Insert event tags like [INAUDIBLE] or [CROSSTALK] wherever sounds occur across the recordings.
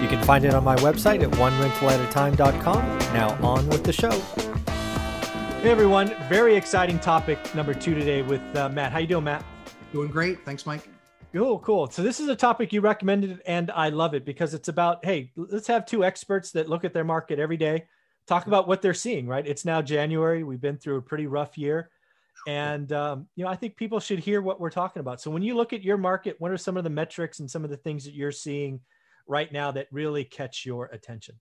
You can find it on my website at onerentalatatime.com. Now on with the show. Hey everyone, very exciting topic number two today with uh, Matt. How you doing, Matt? Doing great. Thanks, Mike. Cool, cool. So this is a topic you recommended, and I love it because it's about hey, let's have two experts that look at their market every day, talk about what they're seeing. Right? It's now January. We've been through a pretty rough year, and um, you know I think people should hear what we're talking about. So when you look at your market, what are some of the metrics and some of the things that you're seeing? Right now that really catch your attention?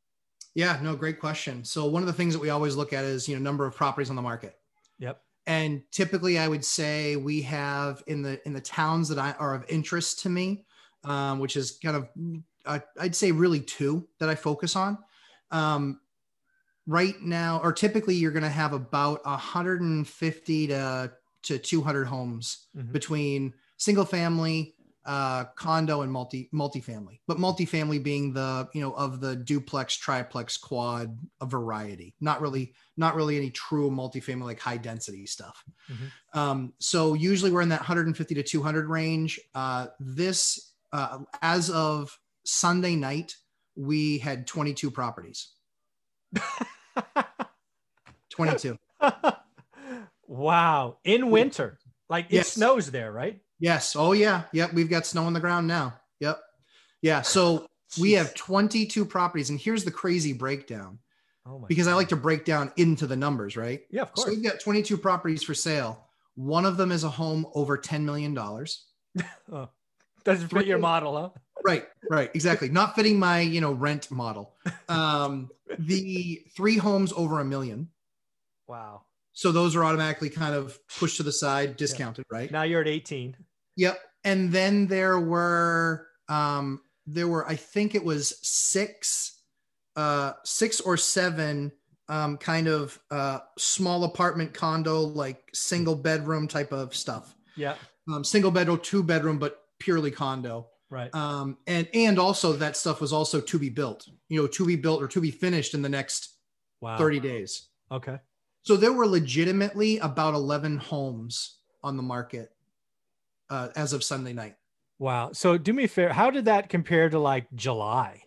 Yeah, no, great question. So one of the things that we always look at is, you know, number of properties on the market. Yep. And typically I would say we have in the in the towns that I, are of interest to me, um, which is kind of uh, I'd say really two that I focus on. Um, right now, or typically you're going to have about 150 to to 200 homes mm-hmm. between single family, uh, condo and multi multifamily, but multifamily being the you know of the duplex, triplex, quad a variety. Not really, not really any true multifamily like high density stuff. Mm-hmm. Um, so usually we're in that 150 to 200 range. Uh, this uh, as of Sunday night, we had 22 properties. [LAUGHS] 22. [LAUGHS] wow, in winter, like it yes. snows there, right? Yes. Oh yeah. Yep. We've got snow on the ground now. Yep. Yeah. So [LAUGHS] we have 22 properties, and here's the crazy breakdown. Oh my because God. I like to break down into the numbers, right? Yeah, of course. So we've got 22 properties for sale. One of them is a home over $10 million. [LAUGHS] oh, doesn't fit your model, huh? Right, right, exactly. Not fitting my, you know, rent model. [LAUGHS] Um, the three homes over a million. Wow. So those are automatically kind of pushed to the side, discounted, yeah. right? Now you're at 18. Yep. And then there were um there were I think it was six uh six or seven um kind of uh small apartment condo like single bedroom type of stuff. Yeah. Um single bedroom, two bedroom but purely condo. Right. Um and and also that stuff was also to be built. You know, to be built or to be finished in the next wow. 30 days. Okay. So there were legitimately about 11 homes on the market uh, as of Sunday night. Wow. So do me a favor. How did that compare to like July?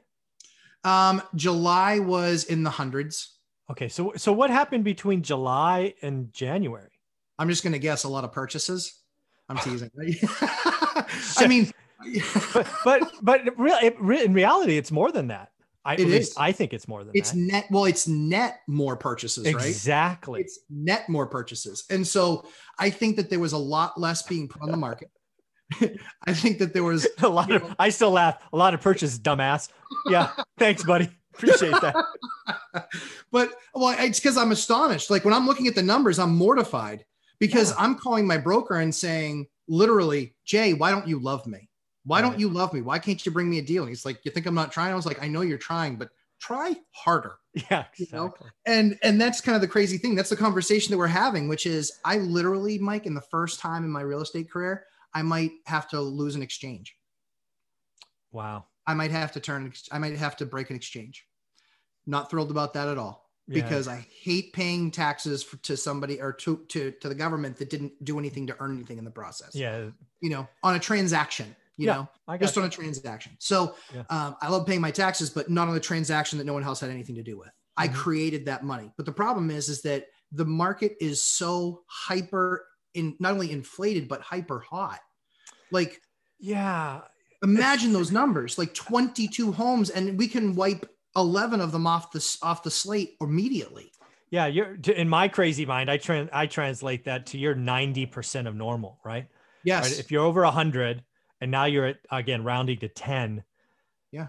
Um, July was in the hundreds. Okay. So, so what happened between July and January? I'm just going to guess a lot of purchases. I'm [LAUGHS] teasing. [LAUGHS] I mean, [LAUGHS] but, but, but really, in reality, it's more than that. I, it is. I think it's more than it's that. net. Well, it's net more purchases, right? Exactly. It's net more purchases, and so I think that there was a lot less being put on the market. [LAUGHS] I think that there was [LAUGHS] a lot of. Know, I still laugh. A lot of purchases, dumbass. Yeah. thanks, buddy. Appreciate that. [LAUGHS] but well, it's because I'm astonished. Like when I'm looking at the numbers, I'm mortified because yeah. I'm calling my broker and saying, literally, Jay, why don't you love me? Why don't you love me? Why can't you bring me a deal? And he's like, You think I'm not trying? I was like, I know you're trying, but try harder. [LAUGHS] Yeah. Exactly. You know? And and that's kind of the crazy thing. That's the conversation that we're having, which is I literally, Mike, in the first time in my real estate career, I might have to lose an exchange. Wow. I might have to turn, I might have to break an exchange. Not thrilled about that at all yeah. because I hate paying taxes for, to somebody or to, to, to the government that didn't do anything to earn anything in the process. Yeah. You know, on a transaction you yeah, know, just you. on a transaction. So yeah. um, I love paying my taxes, but not on a transaction that no one else had anything to do with. Mm-hmm. I created that money. But the problem is, is that the market is so hyper in not only inflated, but hyper hot. Like, yeah, imagine those numbers, like 22 homes and we can wipe 11 of them off the, off the slate immediately. Yeah. You're in my crazy mind. I trans, I translate that to your 90% of normal, right? Yes. Right? If you're over hundred, and now you're at again rounding to 10 yeah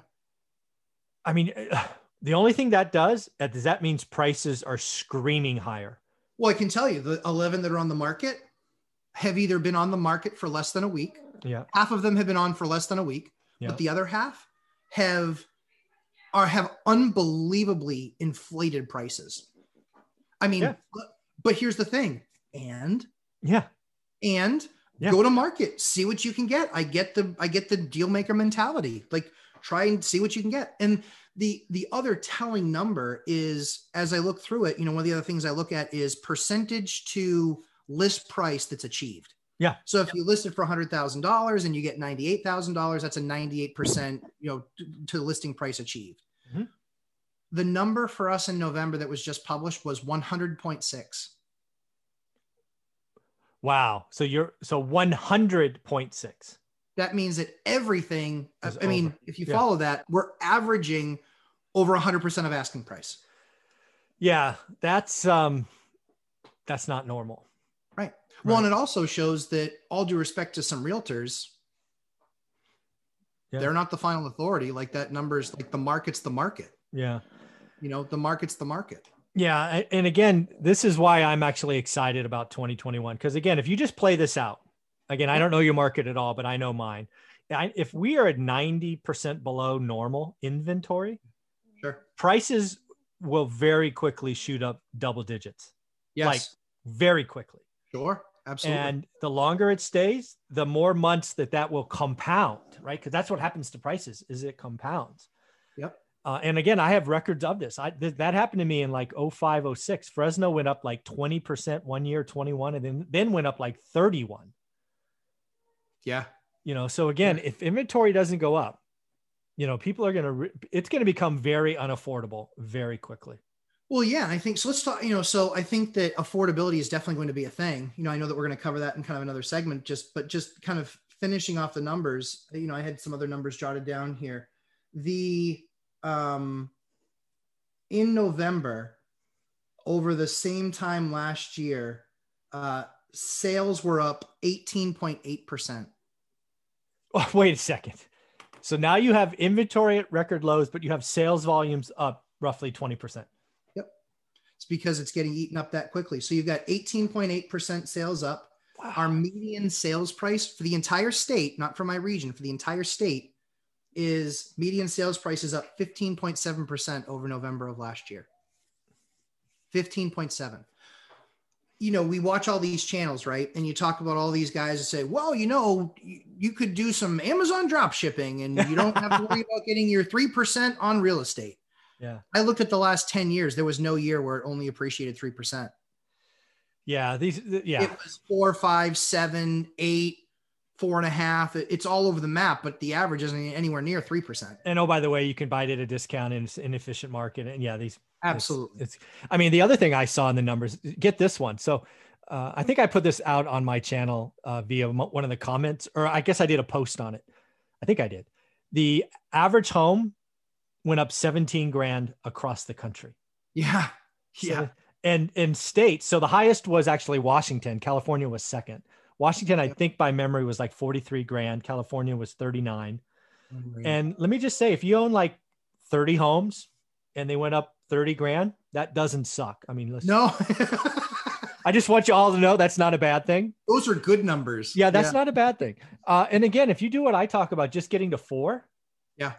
i mean [SIGHS] the only thing that does uh, is that means prices are screaming higher well i can tell you the 11 that are on the market have either been on the market for less than a week yeah half of them have been on for less than a week yeah. but the other half have are have unbelievably inflated prices. I mean, Yeah. but, but here's the thing, and Yeah. and Yeah. go to market, see what you can get. I get the I get the deal maker mentality. Like try and see what you can get. And the the other telling number is as I look through it, you know, one of the other things I look at is percentage to list price that's achieved. Yeah. So if you list it for hundred thousand dollars and you get ninety eight thousand dollars, that's a ninety eight percent, you know, to, to listing price achieved. Mhm. The number for us in November that was just published was one hundred point six. Wow. So you're so 100.6. that means that everything Is i mean if you Yeah. follow that we're averaging over 100% of asking price Yeah, that's um that's not normal. right well Right. and it also shows that all due respect to some realtors Yeah. they're not the final authority like that numbers like the market's the market Yeah. you know the market's the market Yeah, and again, this is why I'm actually excited about 2021 because again, if you just play this out, again, I don't know your market at all, but I know mine. I, if we are at 90% below normal inventory, sure prices will very quickly shoot up double digits, yes Like, very quickly. sure absolutely And the longer it stays, the more months that that will compound, right? Because that's what happens to prices is it compounds. Uh, and again, I have records of this. I th- that happened to me in like 05, 06. Fresno went up like 20% one year, 21, and then then went up like 31. yeah You know, so again, Yeah. if inventory doesn't go up, you know, people are gonna re- it's gonna become very unaffordable very quickly. Well, yeah, I think so. Let's talk. You know, so I think that affordability is definitely going to be a thing. You know, I know that we're going to cover that in kind of another segment. Just, but just kind of finishing off the numbers. You know, I had some other numbers jotted down here. The um, in November, over the same time last year, uh, sales were up eighteen point eight percent. Oh, [LAUGHS] wait a second. So now you have inventory at record lows, but you have sales volumes up roughly 20%. Yep. It's because it's getting eaten up that quickly. So you've got eighteen point eight percent sales up. Wow. our median sales price for the entire state, not for my region, for the entire state, is median sales price is up 15.7% over November of last year. 15.7. You know, we watch all these channels, right? And you talk about all these guys and say, well, you know, you, could do some Amazon drop shipping and you don't have to worry about getting your 3% on real estate. Yeah. I looked at the last 10 years. There was no year where it only appreciated 3%. Yeah. These, th- yeah. it was four, five, seven, eight, four and a half. It- It's all over the map, but the average isn't anywhere near three percent. and oh, by the way, you can buy it at a discount in an efficient market. And yeah, these, Absolutely. It's, I mean, the other thing I saw in the numbers, get this one. So uh, I think I put this out on my channel uh, via one of the comments, or I guess I did a post on it. I think I did. The average home went up 17 grand across the country. yeah, yeah, So- and in states, so the highest was actually Washington. California was second. Washington, I think by memory, was like 43 grand. California was 39. And let me just say, if you own like 30 homes and they went up 30 grand, that doesn't suck. I mean, listen, no, [LAUGHS] I just want you all to know that's not a bad thing. those are good numbers. Yeah, that's not a bad thing. Uh, and again, if you do what I talk about, just getting to four. Yeah.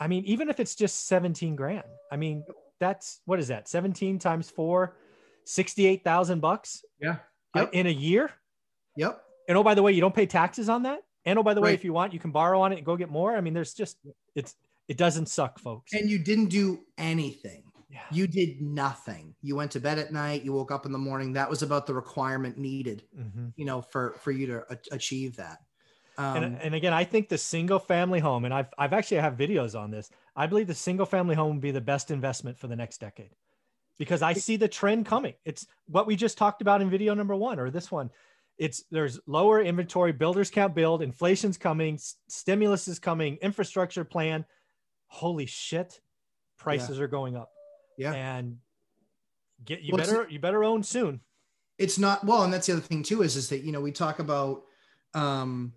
I mean, even if it's just 17 grand, I mean, that's what is that? 17 times four, 68,000 bucks yeah, Yep. in a year. Yep. And oh, by the way, you don't pay taxes on that. And oh, by the way, if you want, you can borrow on it and go get more. I mean, there's just, it's, it doesn't suck, folks. And you didn't do anything. yeah. You did nothing. You went to bed at night. You woke up in the morning. That was about the requirement needed, Mhm. you know, for for you to achieve that. Um, and, and again, I think the single family home, and I've, I've actually have videos on this. I believe the single family home will be the best investment for the next decade because I see the trend coming. It's what we just talked about in video number one or this one. It's there's lower inventory, builders can't build, inflation's coming, s- stimulus is coming, infrastructure plan. Holy shit, prices are going up. Yeah. And get you Well, better you better own soon. it's not well and that's the other thing too is is that you know we talk about um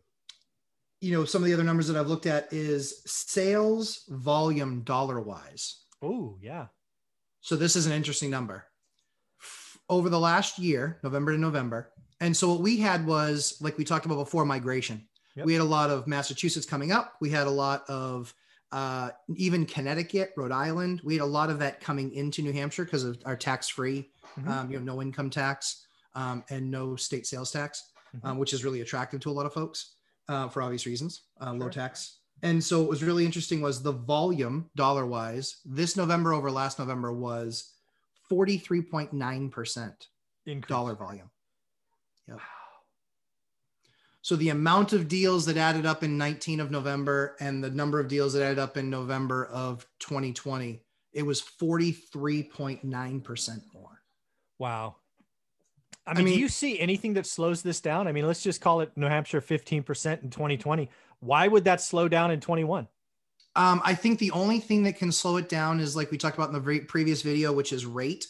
you know some of the other numbers that i've looked at is sales volume dollar wise Oh, yeah. so this is an interesting number over the last year november to november and so what we had was like we talked about before migration Yep. we had a lot of massachusetts coming up we had a lot of uh, even Connecticut, Rhode Island. We had a lot of that coming into New Hampshire because of our tax free, Mhm. um, you know, no income tax um, and no state sales tax, um, which is really attractive to a lot of folks uh, for obvious reasons, uh, low tax. And so what was really interesting was the volume dollar wise this November over last November was 43.9% Increase. dollar volume. Yep. So the amount of deals that added up in 19 of November and the number of deals that added up in November of 2020, it was 43.9% more. Wow. I mean, mean- do you see anything that slows this down? I mean, let's just call it New Hampshire 15% in 2020. Why would that slow down in 21? Um, I think the only thing that can slow it down is like we talked about in the very previous video, which is rate.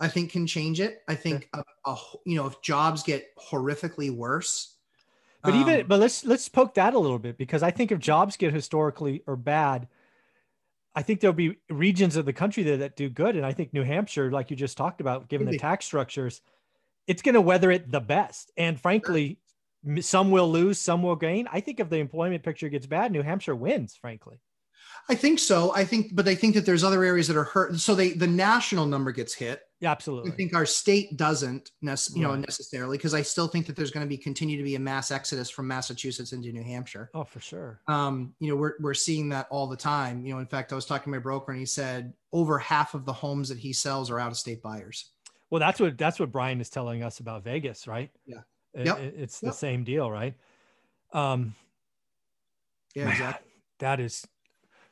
I think can change it. I think a, a, you know if jobs get horrifically worse. But even um, but let's let's poke that a little bit because I think if jobs get historically or bad, I think there'll be regions of the country there that do good. And I think New Hampshire, like you just talked about, given the tax structures, it's going to weather it the best. And frankly, some will lose, some will gain. I think if the employment picture gets bad, New Hampshire wins, frankly. I think so. I think, but I think that there's other areas that are hurt. So they the national number gets hit. Yeah, I absolutely. think our state doesn't, nec- you know, Right. necessarily because I still think that there's going to be continue to be a mass exodus from Massachusetts into New Hampshire. Oh, for sure. Um, you know, we're we're seeing that all the time. You know, in fact, I was talking to my broker and he said over half of the homes that he sells are out of state buyers. Well, that's what that's what Brian is telling us about Vegas, right? Yeah. It- Yep. it- it's the Yep. same deal, right? Um, Yeah, exactly. That is,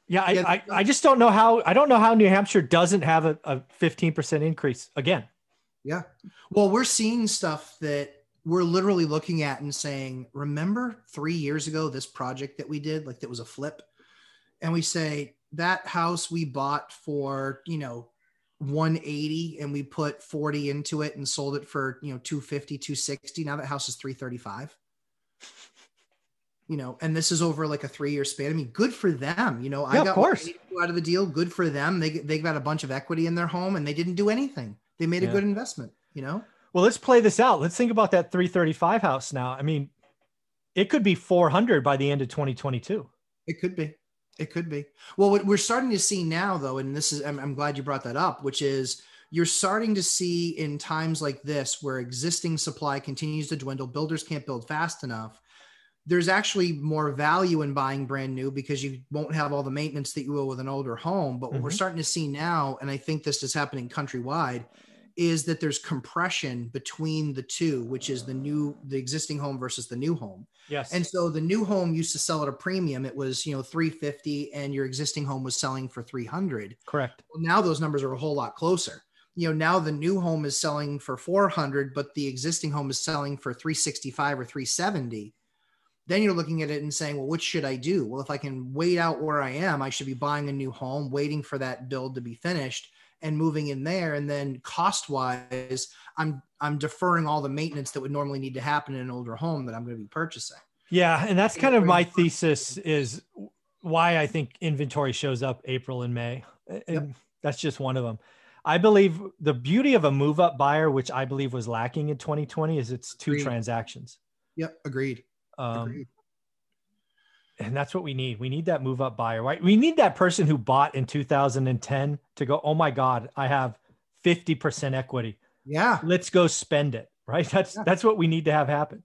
yeah. I, I, I just don't know how. I don't know how New Hampshire doesn't have a, a 15% increase again. Yeah. Well, we're seeing stuff that we're literally looking at and saying, remember three years ago, this project that we did, like that was a flip. And we say, that house we bought for, you know, 180 and we put 40 into it and sold it for, you know, 250, 260. Now that house is 335. You know, and this is over like a three year span. I mean, good for them. You know, Yeah, I of got course. out of the deal. Good for them. They they got a bunch of equity in their home and they didn't do anything. They made a good investment. You know, Well, let's play this out. Let's think about that 335 house now. I mean, it could be 400 by the end of 2022. It could be. It could be. Well, what we're starting to see now, though, and this is, I'm, I'm glad you brought that up, which is you're starting to see in times like this where existing supply continues to dwindle, builders can't build fast enough. There's actually more value in buying brand new because you won't have all the maintenance that you will with an older home. But what we're Mhm. starting to see now, and I think this is happening countrywide, is that there's compression between the two, which is the new, the existing home versus the new home. Yes. And so the new home used to sell at a premium. It was, you know, 350 and your existing home was selling for 300. correct. Well, now those numbers are a whole lot closer. You know, now the new home is selling for 400, but the existing home is selling for 365 or 370. Then you're looking at it and saying, well, what should I do? Well, if I can wait out where I am, I should be buying a new home, waiting for that build to be finished and moving in there. And then cost wise, I'm I'm deferring all the maintenance that would normally need to happen in an older home that I'm going to be purchasing. Yeah, and that's kind of my thesis is why I think inventory shows up April and May. And that's just one of them. I believe the beauty of a move up buyer, which I believe was lacking in 2020, is it's two Agreed. transactions. Yep, agreed. Um, and that's what we need. We need that move up buyer, right? We need that person who bought in 2010 to go, oh my God, I have 50% equity. Yeah. Let's go spend it, right? [LAUGHS] That's Yeah. that's what we need to have happen.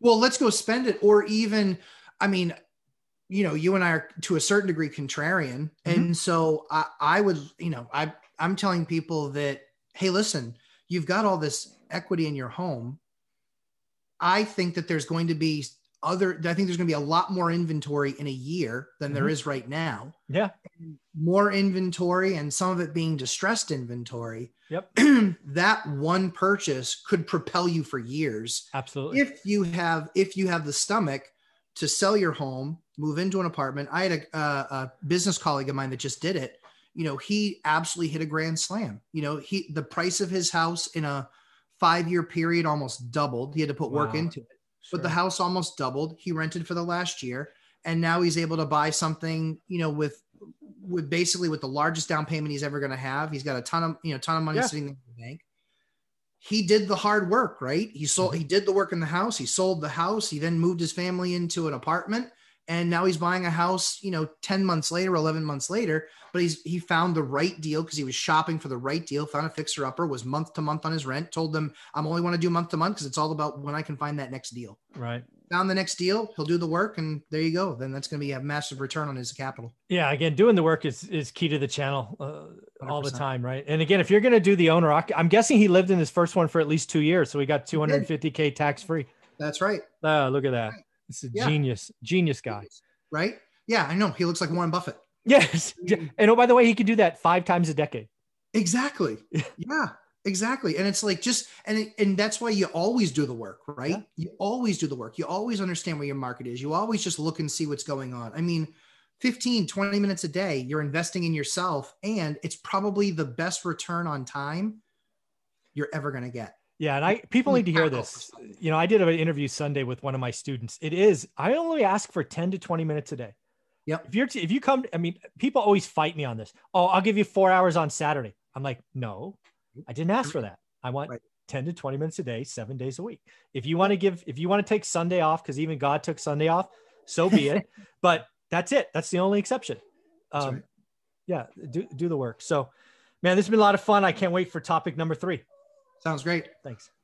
Well, let's go spend it. Or even, I mean, you know, you and I are to a certain degree contrarian. And so I, I would, you know, I I'm telling people that, hey, listen, you've got all this equity in your home. I think that there's going to be other, I think there's going to be a lot more inventory in a year than there Mhm. is right now. Yeah. More inventory and some of it being distressed inventory. Yep. [CLEARS THROAT] that one purchase could propel you for years Absolutely. if you have if you have the stomach to sell your home move into an apartment i had a, a, a business colleague of mine that just did it you know he absolutely hit a grand slam you know he the price of his house in a five year period almost doubled he had to put work into it but the house almost doubled. He rented for the last year and now he's able to buy something you know with with basically with the largest down payment he's ever going to have. He's got a ton of you know ton of money Yeah. sitting in the bank. He did the hard work right? He sold Mm-hmm. he did the work in the house. He sold the house. He then moved his family into an apartment and now he's buying a house you know 10 months later 11 months later but he's he found the right deal because he was shopping for the right deal found a fixer upper was month to month on his rent told them i'm only want to do month to month because it's all about when i can find that next deal. Right. Found the next deal he'll do the work and there you go. Then that's going to be a massive return on his capital. Yeah again doing the work is is key to the channel uh, all the time right? And again if you're going to do the owner i'm guessing he lived in his first one for at least two years so he got 250k tax free that's right. Oh look at that it's a yeah. genius, genius guy. Right? Yeah, I know. He looks like Warren Buffett. Yes. [LAUGHS] And oh, by the way, he could do that five times a decade. Exactly. yeah, exactly. And it's like just, and, it, and that's why you always do the work, right? Yeah. You always do the work. You always understand where your market is. You always just look and see what's going on. I mean, 15, 20 minutes a day, you're investing in yourself, and it's probably the best return on time you're ever going to get. Yeah, and I people need to hear this. You know, I did an interview Sunday with one of my students. It is I only ask for 10 to 20 minutes a day. Yeah. If you're if you come, I mean, people always fight me on this. Oh, I'll give you four hours on Saturday. I'm like, no, I didn't ask for that. I want right. 10 to 20 minutes a day, seven days a week. If you want to give, if you want to take Sunday off, because even God took Sunday off, so be it. [LAUGHS] but that's it. That's the only exception. Um, right. Yeah, do do the work. So, man, this has been a lot of fun. I can't wait for topic number three. Sounds great. Thanks.